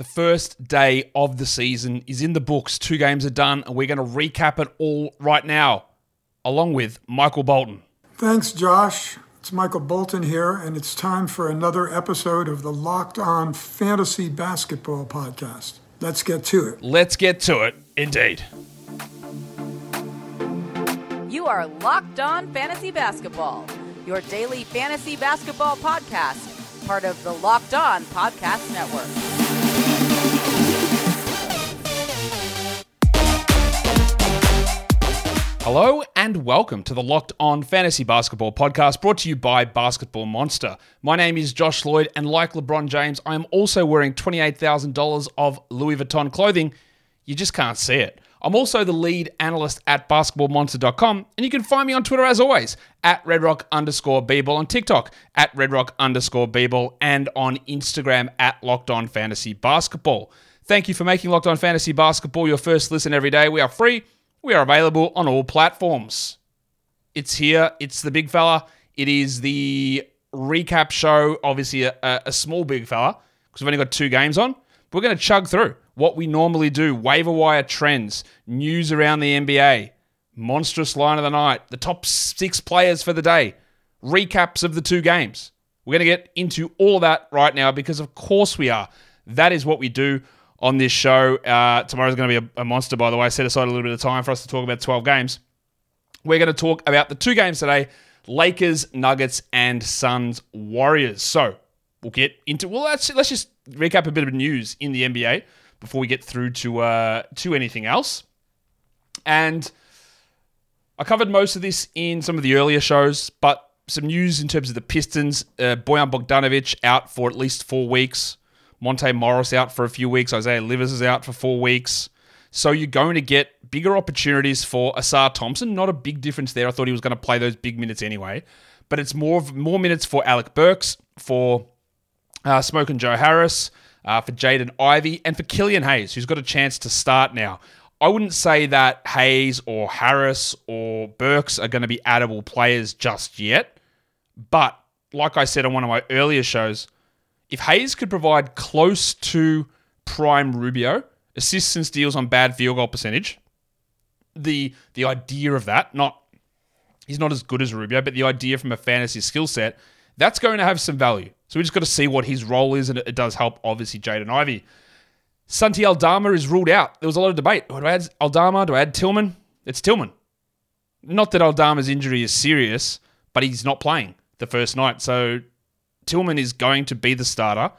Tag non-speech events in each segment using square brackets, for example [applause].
The first day of the season is in the books. Two games are done, and we're going to recap it all right now, along with Michael Bolton. Thanks, Josh. It's Michael Bolton here, and it's time for another episode of the Locked On Fantasy Basketball Podcast. Let's get to it. Let's get to it, indeed. You are Locked On Fantasy Basketball, your daily fantasy basketball podcast, part of the Locked On Podcast Network. Hello and welcome to the Locked On Fantasy Basketball podcast brought to you by Basketball Monster. My name is Josh Lloyd, and like LeBron James, I am also wearing $28,000 of Louis Vuitton clothing. You just can't see it. I'm also the lead analyst at basketballmonster.com, and you can find me on Twitter as always at redrock underscore bball, on TikTok at redrock underscore bball, and on Instagram at Locked On Fantasy Basketball. Thank you for making Locked On Fantasy Basketball your first listen every day. We are free. We are available on all platforms. It's here. It's the big fella. It is the recap show. Obviously, a, a small big fella because we've only got two games on. But we're going to chug through what we normally do waiver wire trends, news around the NBA, monstrous line of the night, the top six players for the day, recaps of the two games. We're going to get into all of that right now because, of course, we are. That is what we do on this show. Uh, tomorrow's going to be a, a monster, by the way. Set aside a little bit of time for us to talk about 12 games. We're going to talk about the two games today Lakers, Nuggets, and Suns, Warriors. So we'll get into, well, let's, let's just recap a bit of news in the NBA before we get through to, uh, to anything else. And I covered most of this in some of the earlier shows, but some news in terms of the Pistons. Uh, Bojan Bogdanovic out for at least four weeks. Monte Morris out for a few weeks. Isaiah Livers is out for four weeks. So you're going to get bigger opportunities for Ausar Thompson. Not a big difference there. I thought he was going to play those big minutes anyway. But it's more more minutes for Alec Burks, for uh, Smoke and Joe Harris, uh, for Jaden Ivy, and for Killian Hayes, who's got a chance to start now. I wouldn't say that Hayes or Harris or Burks are going to be addable players just yet. But like I said on one of my earlier shows, if Hayes could provide close to prime Rubio, assists and steals on bad field goal percentage, the the idea of that, not he's not as good as Rubio, but the idea from a fantasy skill set, that's going to have some value. So we just got to see what his role is, and it, does help, obviously, Jaden Ivy. Santi Aldama is ruled out. There was a lot of debate. Do I add Aldama? Do I add Tillman? It's Tillman. Not that Aldama's injury is serious, but he's not playing the first night. So Tillman is going to be the starter.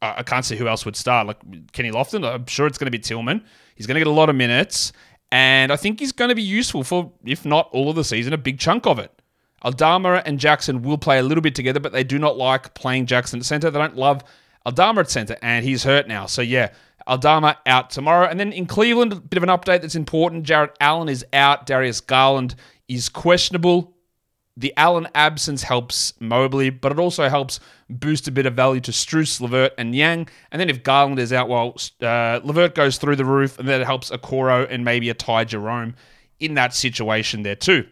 I can't see who else would start. Like Kenny Lofton, I'm sure it's going to be Tillman. He's going to get a lot of minutes, and I think he's going to be useful for, if not all of the season, a big chunk of it. Aldama and Jackson will play a little bit together, but they do not like playing Jackson at center. They don't love Aldama at center, and he's hurt now. So yeah, Aldama out tomorrow. And then in Cleveland, a bit of an update that's important. Jarrett Allen is out. Darius Garland is questionable the Allen absence helps Mobley, but it also helps boost a bit of value to Strus, Levert, and Niang. And then if Garland is out, well, uh, goes through the roof, and then it helps Okoro and maybe a Ty Jerome in that situation there too.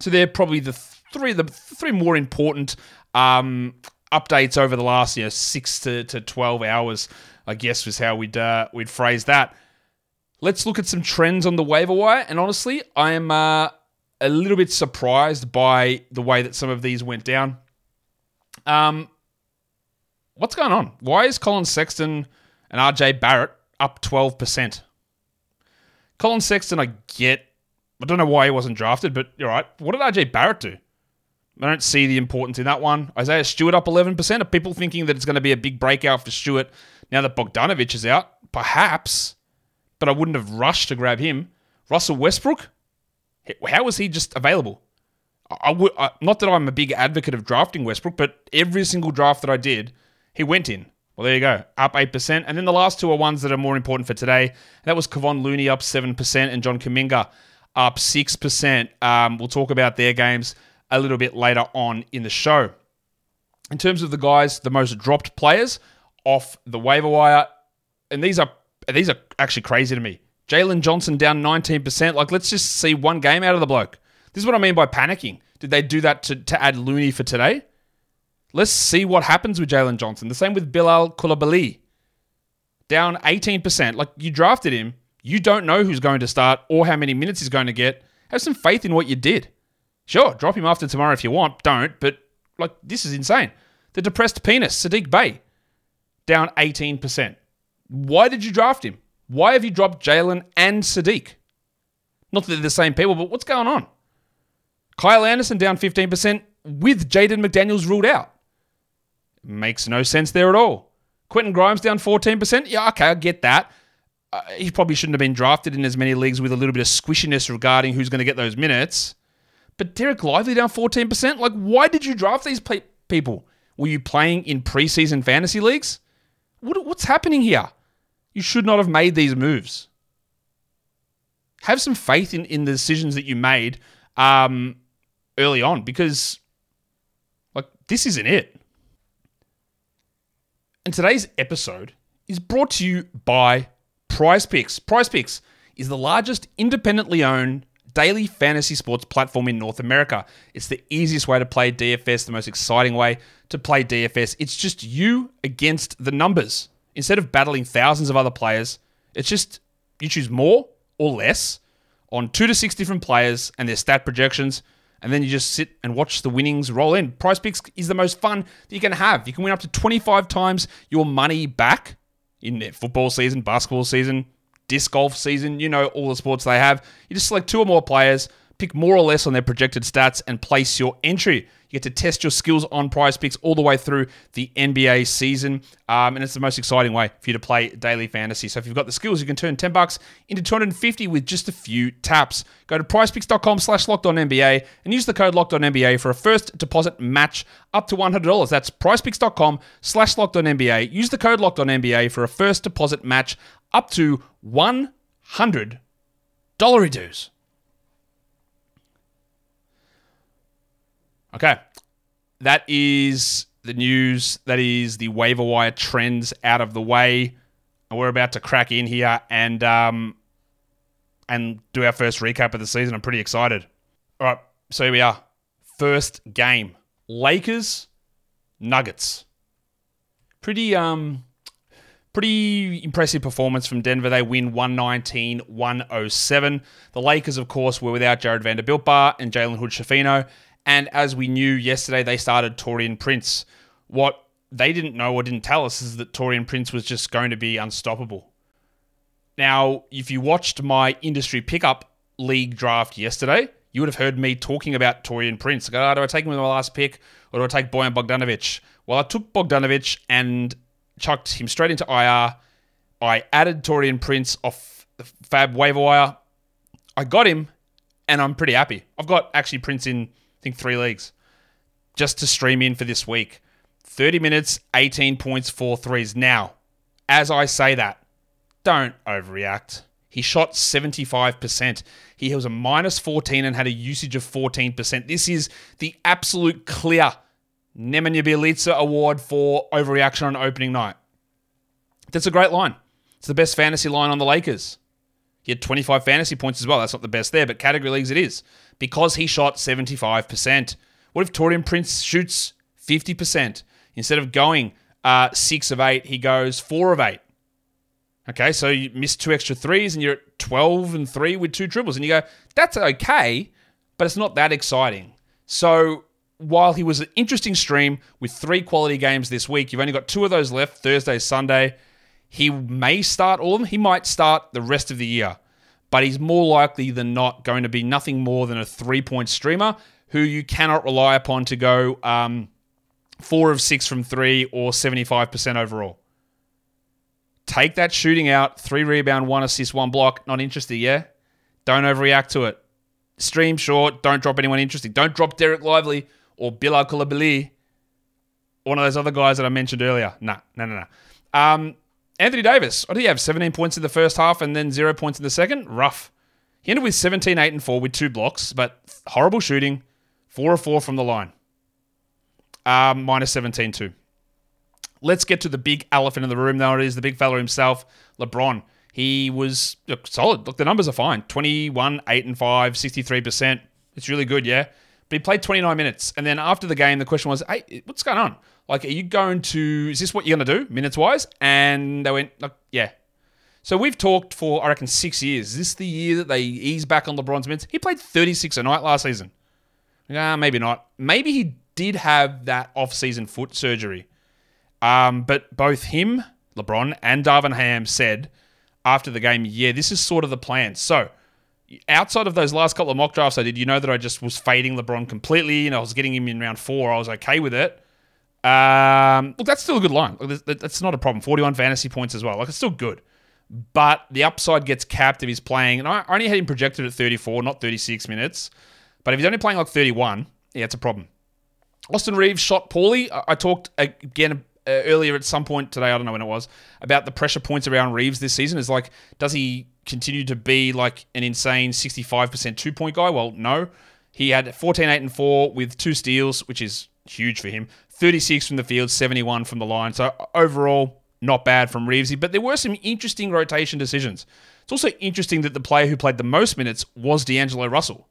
So they're probably the three the three more important um, updates over the last you know six to, to twelve hours. I guess was how we'd uh, we'd phrase that. Let's look at some trends on the waiver wire, and honestly, I am. Uh, a little bit surprised by the way that some of these went down. Um, what's going on? Why is Collin Sexton and RJ Barrett up 12%? Collin Sexton, I get. I don't know why he wasn't drafted, but you're right. What did RJ Barrett do? I don't see the importance in that one. Isaiah Stewart up 11%. Are people thinking that it's going to be a big breakout for Stewart now that Bogdanovic is out? Perhaps, but I wouldn't have rushed to grab him. Russell Westbrook, how was he just available? I would not that I'm a big advocate of drafting Westbrook, but every single draft that I did, he went in. Well, there you go, up eight percent, and then the last two are ones that are more important for today. That was Kevon Looney up seven percent, and John Kuminga up six percent. Um, we'll talk about their games a little bit later on in the show. In terms of the guys, the most dropped players off the waiver wire, and these are these are actually crazy to me. Jalen Johnson down 19%. Like, let's just see one game out of the bloke. This is what I mean by panicking. Did they do that to, to add Looney for today? Let's see what happens with Jalen Johnson. The same with Bilal Coulibaly. down 18%. Like you drafted him, you don't know who's going to start or how many minutes he's going to get. Have some faith in what you did. Sure, drop him after tomorrow if you want. Don't, but like this is insane. The depressed penis, Sadiq Bey, down 18%. Why did you draft him? Why have you dropped Jalen and Sadiq? Not that they're the same people, but what's going on? Kyle Anderson down 15% with Jaden McDaniels ruled out. Makes no sense there at all. Quentin Grimes down 14%. Yeah, okay, I get that. Uh, he probably shouldn't have been drafted in as many leagues with a little bit of squishiness regarding who's going to get those minutes. But Dereck Lively down 14%. Like, why did you draft these pe- people? Were you playing in preseason fantasy leagues? What, what's happening here? You should not have made these moves. Have some faith in, in the decisions that you made um, early on because, like, this isn't it. And today's episode is brought to you by Prize Picks. Prize Picks is the largest independently owned daily fantasy sports platform in North America. It's the easiest way to play DFS, the most exciting way to play DFS. It's just you against the numbers. Instead of battling thousands of other players, it's just you choose more or less on two to six different players and their stat projections, and then you just sit and watch the winnings roll in. Prize Picks is the most fun that you can have. You can win up to 25 times your money back in football season, basketball season, disc golf season, you know, all the sports they have. You just select two or more players, pick more or less on their projected stats, and place your entry. You get to test your skills on prize picks all the way through the NBA season. Um, and it's the most exciting way for you to play daily fantasy. So if you've got the skills, you can turn 10 bucks into 250 with just a few taps. Go to prizepicks.com slash locked on NBA and use the code locked on NBA for a first deposit match up to $100. That's prizepicks.com slash locked on NBA. Use the code locked on NBA for a first deposit match up to 100 dollary dues. Okay. That is the news. That is the waiver wire trends out of the way. And we're about to crack in here and um, and do our first recap of the season. I'm pretty excited. All right, so here we are. First game. Lakers, Nuggets. Pretty um pretty impressive performance from Denver. They win 119 107. The Lakers, of course, were without Jarred Vanderbilt Bar and Jalen Hood Schifino. And as we knew yesterday, they started Taurean Prince. What they didn't know or didn't tell us is that Taurean Prince was just going to be unstoppable. Now, if you watched my industry pickup league draft yesterday, you would have heard me talking about Taurean Prince. I go, oh, do I take him with my last pick or do I take Bojan Bogdanovic? Well, I took Bogdanovic and chucked him straight into IR. I added Taurean Prince off the Fab waiver wire. I got him, and I'm pretty happy. I've got actually Prince in, I think, three leagues just to stream in for this week. 30 minutes, 18 points, four threes. Now, as I say that, don't overreact. He shot 75%. He was a minus 14 and had a usage of 14%. This is the absolute clear Nemanja Bjelica award for overreaction on opening night. That's a great line. It's the best fantasy line on the Lakers. He had 25 fantasy points as well. That's not the best there, but category leagues it is. Because he shot 75%. What if Taurean Prince shoots 50%? Instead of going uh, 6 of 8, he goes 4 of 8. Okay, so you miss two extra threes and you're at 12 and 3 with two dribbles. And you go, that's okay, but it's not that exciting. So while he was an interesting stream with three quality games this week, you've only got two of those left Thursday, Sunday. He may start all of them. He might start the rest of the year, but he's more likely than not going to be nothing more than a three point streamer who you cannot rely upon to go um, four of six from three or 75% overall. Take that shooting out, three rebound, one assist, one block. Not interested, yeah? Don't overreact to it. Stream short, don't drop anyone interesting. Don't drop Dereck Lively or Bilal Coulibaly, one of those other guys that I mentioned earlier. Nah, no, no, no. Um, Anthony Davis, what did he have? 17 points in the first half and then zero points in the second? Rough. He ended with 17, 8, and 4 with two blocks, but horrible shooting. 4 of 4 from the line. Um, minus 17, too. Let's get to the big elephant in the room, though. It is the big fella himself, LeBron. He was look, solid. Look, the numbers are fine 21, 8, and 5, 63%. It's really good, yeah. But he played 29 minutes. And then after the game, the question was, hey, what's going on? Like, are you going to, is this what you're going to do, minutes wise? And they went, like, yeah. So we've talked for, I reckon, six years. Is this the year that they ease back on LeBron's minutes? He played 36 a night last season. Ah, maybe not. Maybe he did have that off-season foot surgery. Um, but both him, LeBron, and Darvin Ham said after the game, yeah, this is sort of the plan. So outside of those last couple of mock drafts I did, you know that I just was fading LeBron completely, and I was getting him in round four. I was okay with it. Um, look, that's still a good line. That's not a problem. 41 fantasy points as well. Like, it's still good. But the upside gets capped if he's playing, and I only had him projected at 34, not 36 minutes. But if he's only playing like 31, yeah, it's a problem. Austin Reaves shot poorly. I, talked again uh, earlier at some point today, I don't know when it was, about the pressure points around Reaves this season. Is like, does he continue to be like an insane 65% two point guy? Well, no. He had 14, 8, and 4 with two steals, which is huge for him. 36 from the field, 71 from the line. So overall, not bad from Reevesy. But there were some interesting rotation decisions. It's also interesting that the player who played the most minutes was D'Angelo Russell.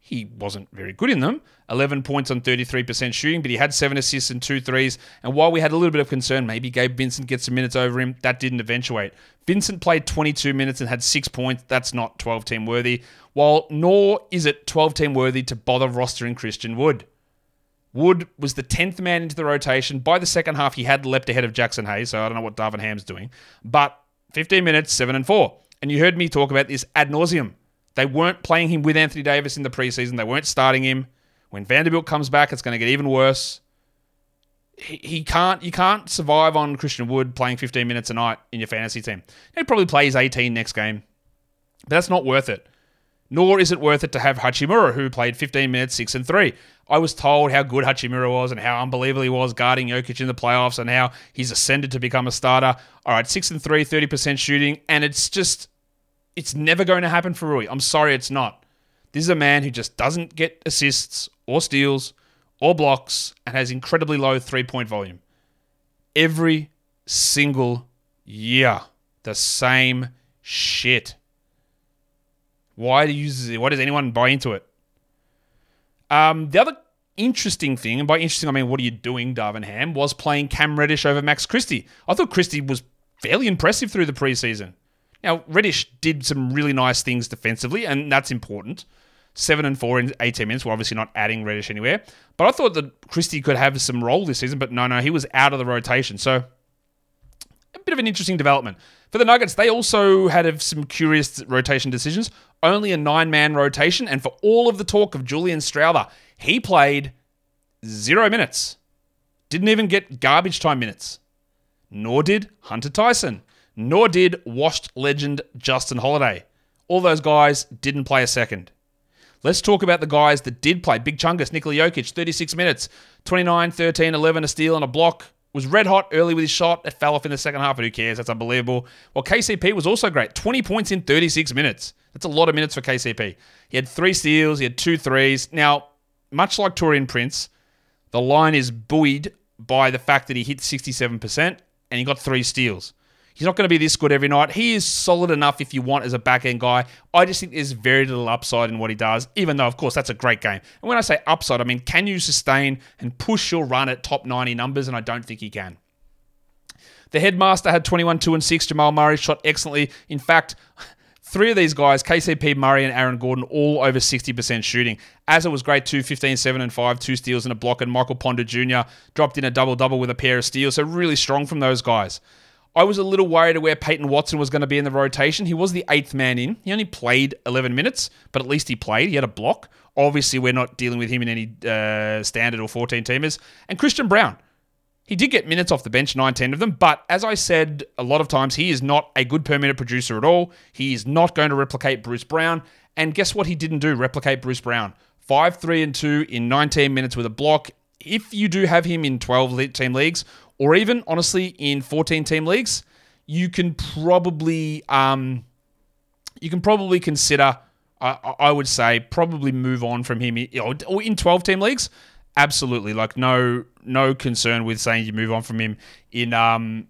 He wasn't very good in them. 11 points on 33% shooting, but he had seven assists and two threes. And while we had a little bit of concern, maybe Gabe Vincent gets some minutes over him, that didn't eventuate. Vincent played 22 minutes and had six points. That's not 12 team worthy. While nor is it 12 team worthy to bother rostering Christian Wood. Wood was the 10th man into the rotation. By the second half, he had leapt ahead of Jaxson Hayes, so I don't know what Darvin Ham's doing. But 15 minutes, 7 and 4. And you heard me talk about this ad nauseum. They weren't playing him with Anthony Davis in the preseason. They weren't starting him. When Vanderbilt comes back, it's going to get even worse. He, can't. You can't survive on Christian Wood playing 15 minutes a night in your fantasy team. He probably plays 18 next game, but that's not worth it. Nor is it worth it to have Hachimura, who played 15 minutes, 6 and 3. I was told how good Hachimura was and how unbelievable he was guarding Jokic in the playoffs and how he's ascended to become a starter. All right, 6 and 3, 30% shooting, and it's just, it's never going to happen for Rui. I'm sorry, it's not. This is a man who just doesn't get assists or steals or blocks and has incredibly low three point volume. Every single year, the same shit. Why do you? Why does anyone buy into it? Um, the other interesting thing, and by interesting I mean what are you doing, Darvin Ham, was playing Cam Reddish over Max Christie. I thought Christie was fairly impressive through the preseason. Now Reddish did some really nice things defensively, and that's important. Seven and four in 18 minutes. We're obviously not adding Reddish anywhere, but I thought that Christie could have some role this season. But no, no, he was out of the rotation. So a bit of an interesting development. For the Nuggets, they also had some curious rotation decisions. Only a nine man rotation, and for all of the talk of Julian Strawther, he played zero minutes. Didn't even get garbage time minutes. Nor did Hunter Tyson. Nor did washed legend Justin Holiday. All those guys didn't play a second. Let's talk about the guys that did play. Big Chungus, Nikola Jokic, 36 minutes, 29, 13, 11, a steal and a block was red hot early with his shot. It fell off in the second half, but who cares? That's unbelievable. Well, KCP was also great. 20 points in 36 minutes. That's a lot of minutes for KCP. He had three steals, he had two threes. Now, much like Taurean Prince, the line is buoyed by the fact that he hit 67% and he got three steals. He's not going to be this good every night. He is solid enough if you want as a back end guy. I just think there's very little upside in what he does, even though, of course, that's a great game. And when I say upside, I mean, can you sustain and push your run at top 90 numbers? And I don't think he can. The headmaster had 21, 2, and 6. Jamal Murray shot excellently. In fact, three of these guys, KCP, Murray, and Aaron Gordon, all over 60% shooting. As it was great too, 15, 7, and 5, two steals and a block. And Michael Porter Jr. dropped in a double double with a pair of steals. So really strong from those guys. I was a little worried where Peyton Watson was going to be in the rotation. He was the eighth man in. He only played 11 minutes, but at least he played. He had a block. Obviously, we're not dealing with him in any uh, standard or 14 teamers. And Christian Braun. He did get minutes off the bench, 19 of them, but as I said a lot of times, he is not a good per minute producer at all. He is not going to replicate Bruce Brown. And guess what he didn't do? Replicate Bruce Brown. 5 3 and 2 in 19 minutes with a block. If you do have him in 12 team leagues, or even honestly in 14 team leagues, you can probably um, you can probably consider. I, I would say probably move on from him in 12 team leagues. Absolutely, like no no concern with saying you move on from him in um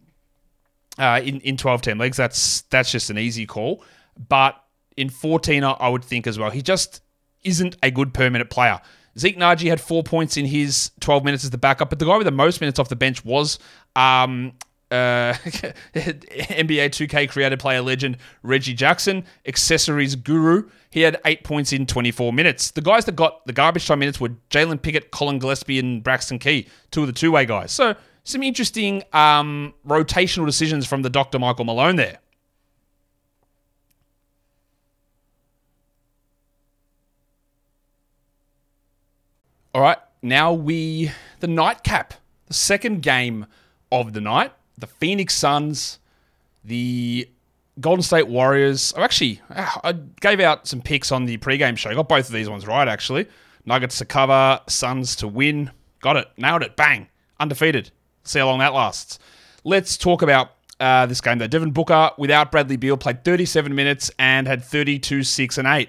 uh, in in 12 team leagues. That's that's just an easy call. But in 14, I would think as well. He just isn't a good permanent player. Zeke Nnaji had four points in his 12 minutes as the backup, but the guy with the most minutes off the bench was um, uh, [laughs] NBA 2K created player legend Reggie Jackson, accessories guru. He had eight points in 24 minutes. The guys that got the garbage time minutes were Jalen Pickett, Collin Gillespie, and Braxton Key, two of the two way guys. So, some interesting um, rotational decisions from the Dr. Michael Malone there. All right, now we the nightcap, the second game of the night, the Phoenix Suns, the Golden State Warriors. I actually I gave out some picks on the pregame show. Got both of these ones right actually. Nuggets to cover, Suns to win. Got it, nailed it, bang, undefeated. See how long that lasts. Let's talk about uh, this game though. Devin Booker without Bradley Beal played 37 minutes and had 32, 6, and 8.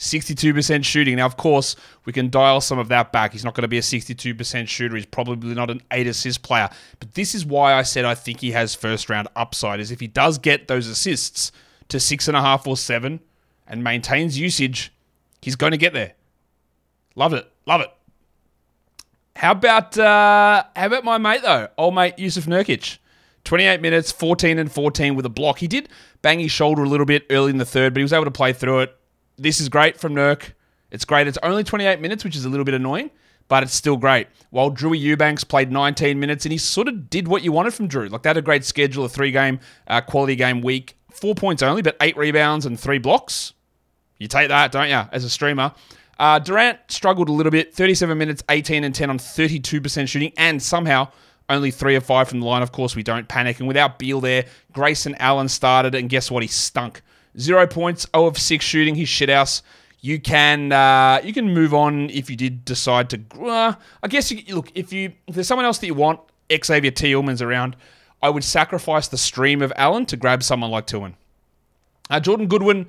62% shooting. Now, of course, we can dial some of that back. He's not going to be a 62% shooter. He's probably not an 8 assist player. But this is why I said I think he has first round upside, is if he does get those assists to 6.5 or 7 and maintains usage, he's going to get there. Love it. Love it. How about uh, how about my mate though, old mate Jusuf Nurkic, 28 minutes, 14 and 14 with a block. He did bang his shoulder a little bit early in the third, but he was able to play through it this is great from Nurk. It's great. It's only 28 minutes, which is a little bit annoying, but it's still great. While Drew Eubanks played 19 minutes, and he sort of did what you wanted from Drew. Like, that had a great schedule, a three game uh, quality game week. Four points only, but eight rebounds and three blocks. You take that, don't you, as a streamer? Uh, Durant struggled a little bit. 37 minutes, 18 and 10 on 32% shooting, and somehow only three or five from the line. Of course, we don't panic. And without Beal there, Grayson Allen started, and guess what? He stunk. Zero points, 0 of 6 shooting, his shit shithouse. You can uh, you can move on if you did decide to. Uh, I guess you, look if you if there's someone else that you want, Xavier Tillman's around. I would sacrifice the stream of Allen to grab someone like Tillman. Uh, Jordan Goodwin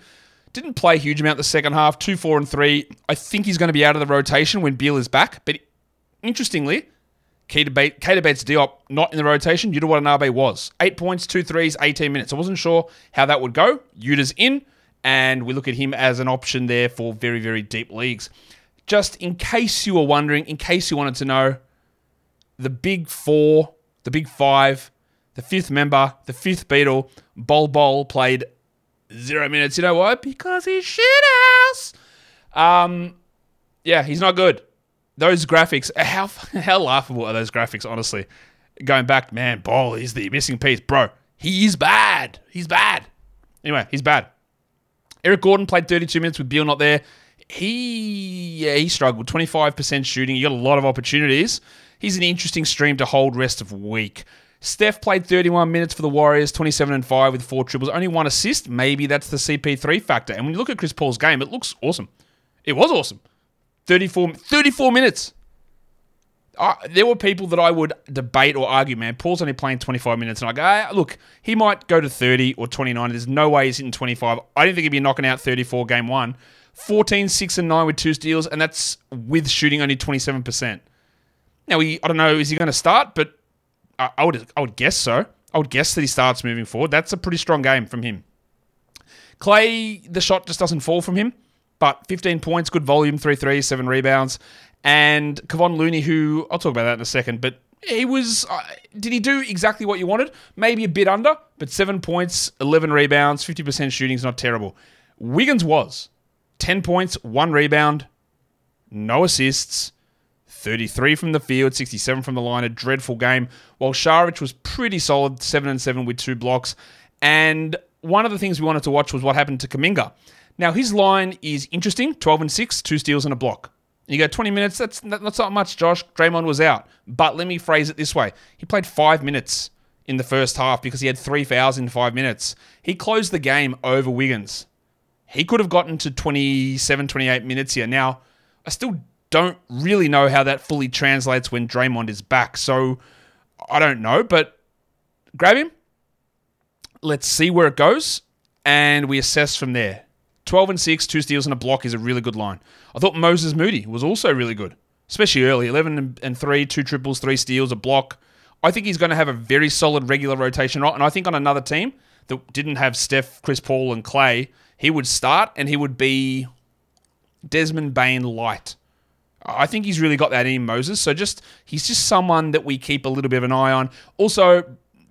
didn't play a huge amount the second half, two, four, and three. I think he's going to be out of the rotation when Beal is back. But interestingly, Keita Bates Diop not in the rotation. Yuta Watanabe was. Eight points, two threes, 18 minutes. I wasn't sure how that would go. Yuta's in, and we look at him as an option there for very, very deep leagues. Just in case you were wondering, in case you wanted to know, the big four, the big five, the fifth member, the fifth Beatle, Bol Bol played zero minutes. You know why? Because he's shit house. Um, yeah, he's not good those graphics, [laughs] how how laughable are those graphics? Honestly, going back, man, Bol is the missing piece, bro. He is bad. He's bad. Anyway, he's bad. Eric Gordon played 32 minutes with Beal not there. He yeah, he struggled. 25% shooting. He got a lot of opportunities. He's an interesting stream to hold rest of week. Steph played 31 minutes for the Warriors, 27 and 5 with four triples, only one assist. Maybe that's the CP3 factor. And when you look at Chris Paul's game, it looks awesome. It was awesome. 34, 34 minutes. There were people that I would debate or argue, man, Paul's only playing 25 minutes. And I go, ah, look, he might go to 30 or 29. There's no way he's hitting 25. I didn't think he'd be knocking out 34 game one. 14, 6, and 9 with two steals, and that's with shooting only 27%. Now, he, I don't know, is he going to start? But I, I, would, I would guess so. I would guess that he starts moving forward. That's a pretty strong game from him. Clay, the shot just doesn't fall from him. But 15 points, good volume, three threes, seven rebounds. And Kevon Looney, who I'll talk about that in a second, but he was. Uh, did he do exactly what you wanted? Maybe a bit under, but seven points, 11 rebounds, 50% shooting is not terrible. Wiggins was 10 points, one rebound, no assists, 33 from the field, 67 from the line, a dreadful game. While Saric was pretty solid, 7 and 7 with two blocks. And one of the things we wanted to watch was what happened to Kuminga. Now, his line is interesting 12 and 6, two steals and a block. You go 20 minutes, that's, that's not much, Josh. Draymond was out. But let me phrase it this way he played five minutes in the first half because he had three fouls in five minutes. He closed the game over Wiggins. He could have gotten to 27, 28 minutes here. Now, I still don't really know how that fully translates when Draymond is back. So I don't know, but grab him. Let's see where it goes, and we assess from there. 12 and 6, two steals and a block is a really good line. I thought Moses Moody was also really good, especially early 11 and 3, two triples, three steals, a block. I think he's going to have a very solid regular rotation And I think on another team that didn't have Steph, Chris Paul, and Clay, he would start and he would be Desmond Bane light. I think he's really got that in Moses. So just he's just someone that we keep a little bit of an eye on. Also,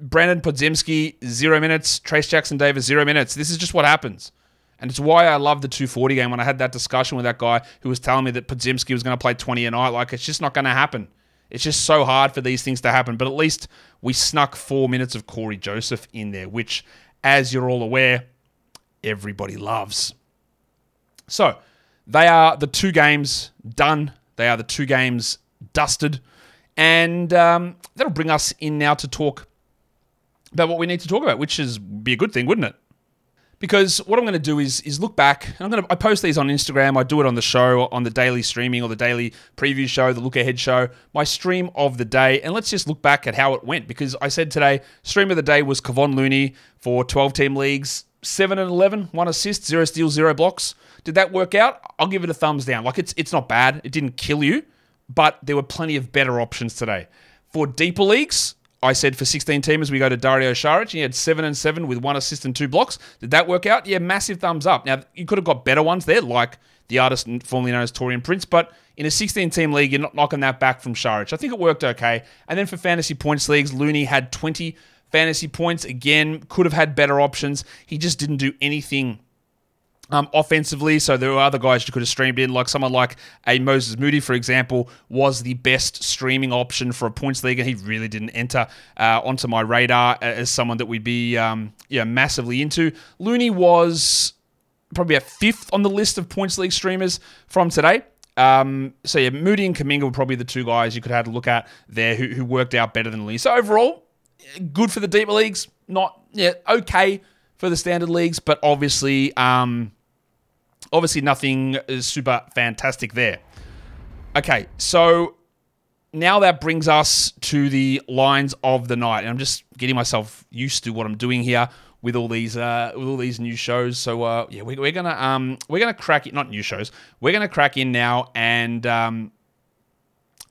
Brandin Podziemski, zero minutes. Trayce Jackson Davis, zero minutes. This is just what happens. And it's why I love the 240 game when I had that discussion with that guy who was telling me that Podziemski was going to play 20 a night. Like, it's just not going to happen. It's just so hard for these things to happen. But at least we snuck four minutes of Cory Joseph in there, which, as you're all aware, everybody loves. So, they are the two games done. They are the two games dusted. And um, that'll bring us in now to talk about what we need to talk about, which is be a good thing, wouldn't it? Because what I'm going to do is is look back. And I'm going to I post these on Instagram. I do it on the show, on the daily streaming or the daily preview show, the look ahead show, my stream of the day, and let's just look back at how it went. Because I said today, stream of the day was Kevon Looney for 12 team leagues, seven and 11, one assist, zero steals, zero blocks. Did that work out? I'll give it a thumbs down. Like it's it's not bad. It didn't kill you, but there were plenty of better options today. For deeper leagues, I said for 16 teamers, we go to Dario Saric. He had seven and seven with one assist and two blocks. Did that work out? Yeah, massive thumbs up. Now, you could have got better ones there, like the artist formerly known as Taurean Prince, but in a 16 team league, you're not knocking that back from Saric. I think it worked okay. And then for fantasy points leagues, Looney had 20 fantasy points. Again, could have had better options. He just didn't do anything um, offensively. So there were other guys you could have streamed in, like someone like a Moses Moody, for example, was the best streaming option for a points league, and he really didn't enter uh, onto my radar as someone that we'd be um, yeah massively into. Looney was probably a fifth on the list of points league streamers from today. Um, so yeah, Moody and Kuminga were probably the two guys you could have had a look at there who, who worked out better than Looney. So overall, good for the deeper leagues, not yeah okay for the standard leagues, but obviously um, Obviously, nothing is super fantastic there. Okay, so now that brings us to the lines of the night, and I'm just getting myself used to what I'm doing here with all these uh, with all these new shows. So uh, yeah, we, are gonna um, we're gonna crack it. Not new shows. We're gonna crack in now and um,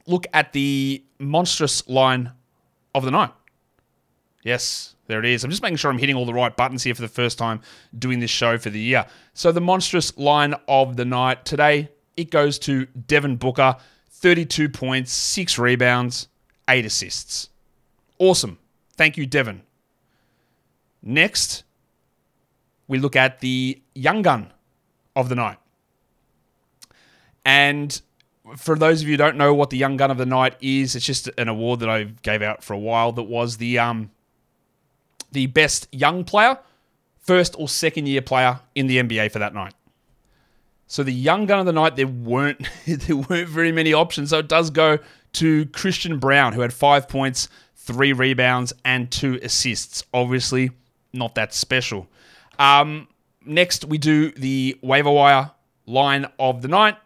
look at the monstrous line of the night. Yes, there it is. I'm just making sure I'm hitting all the right buttons here for the first time doing this show for the year. So the monstrous line of the night today, it goes to Devin Booker, 32 points, 6 rebounds, 8 assists. Awesome. Thank you, Devin. Next, we look at the young gun of the night. And for those of you who don't know what the young gun of the night is, it's just an award that I gave out for a while that was the um the best young player, first or second year player in the NBA for that night. So the young gun of the night, there weren't [laughs] there weren't very many options. So it does go to Christian Braun, who had five points, three rebounds, and two assists. Obviously, not that special. Um, next, we do the waiver wire line of the night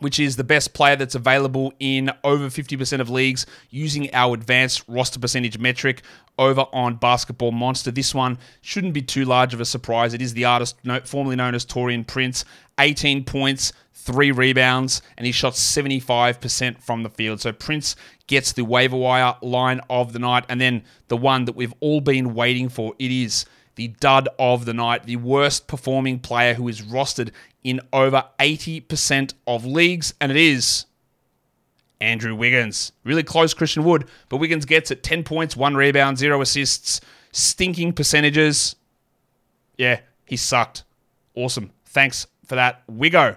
which is the best player that's available in over 50% of leagues using our advanced roster percentage metric over on Basketball Monster. This one shouldn't be too large of a surprise. It is the artist formerly known as Taurean Prince, 18 points, three rebounds, and he shot 75% from the field. So Prince gets the waiver wire line of the night, and then the one that we've all been waiting for. It is the dud of the night, the worst performing player who is rostered in over 80% of leagues, and it is Andrew Wiggins. Really close Christian Wood, but Wiggins gets it 10 points, 1 rebound, 0 assists, stinking percentages. Yeah, he sucked. Awesome. Thanks for that, Wiggo.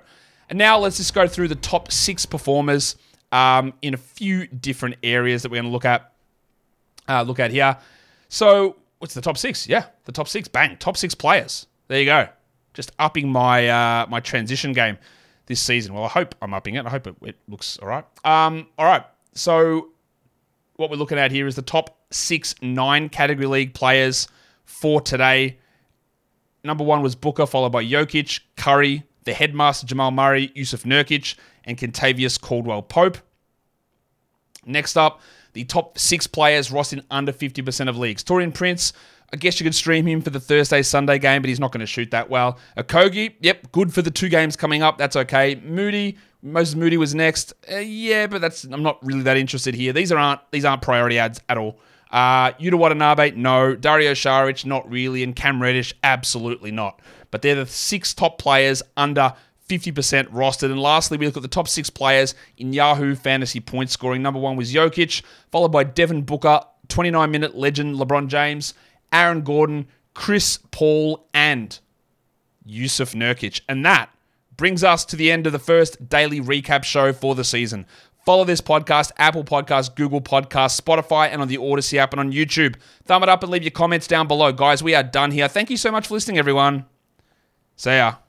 And now let's just go through the top six performers um, in a few different areas that we're going to look at. Uh, look at here. So, what's the top six? Yeah, the top six. Bang, top six players. There you go just upping my uh, my transition game this season. Well, I hope I'm upping it. I hope it, it looks all right. Um, all right. So what we're looking at here is the top six nine category league players for today. Number one was Booker, followed by Jokic, Curry, the headmaster Jamal Murray, Jusuf Nurkic, and Kentavious Caldwell Pope. Next up, the top six players rostered in under 50% of leagues. Taurean Prince, I guess you could stream him for the Thursday Sunday game, but he's not going to shoot that well. Okogie, yep, good for the two games coming up. That's okay. Moody, Moses Moody was next. Uh, yeah, but that's I'm not really that interested here. These aren't these aren't priority ads at all. Uh, Yuta Watanabe, no. Dario Saric, not really. And Cam Reddish, absolutely not. But they're the six top players under 50% rostered. And lastly, we look at the top six players in Yahoo fantasy point scoring. Number one was Jokic, followed by Devin Booker, 29 minute legend LeBron James, Aaron Gordon, Chris Paul, and Jusuf Nurkic. And that brings us to the end of the first daily recap show for the season. Follow this podcast, Apple Podcasts, Google Podcasts, Spotify, and on the Odyssey app and on YouTube. Thumb it up and leave your comments down below. Guys, we are done here. Thank you so much for listening, everyone. See ya.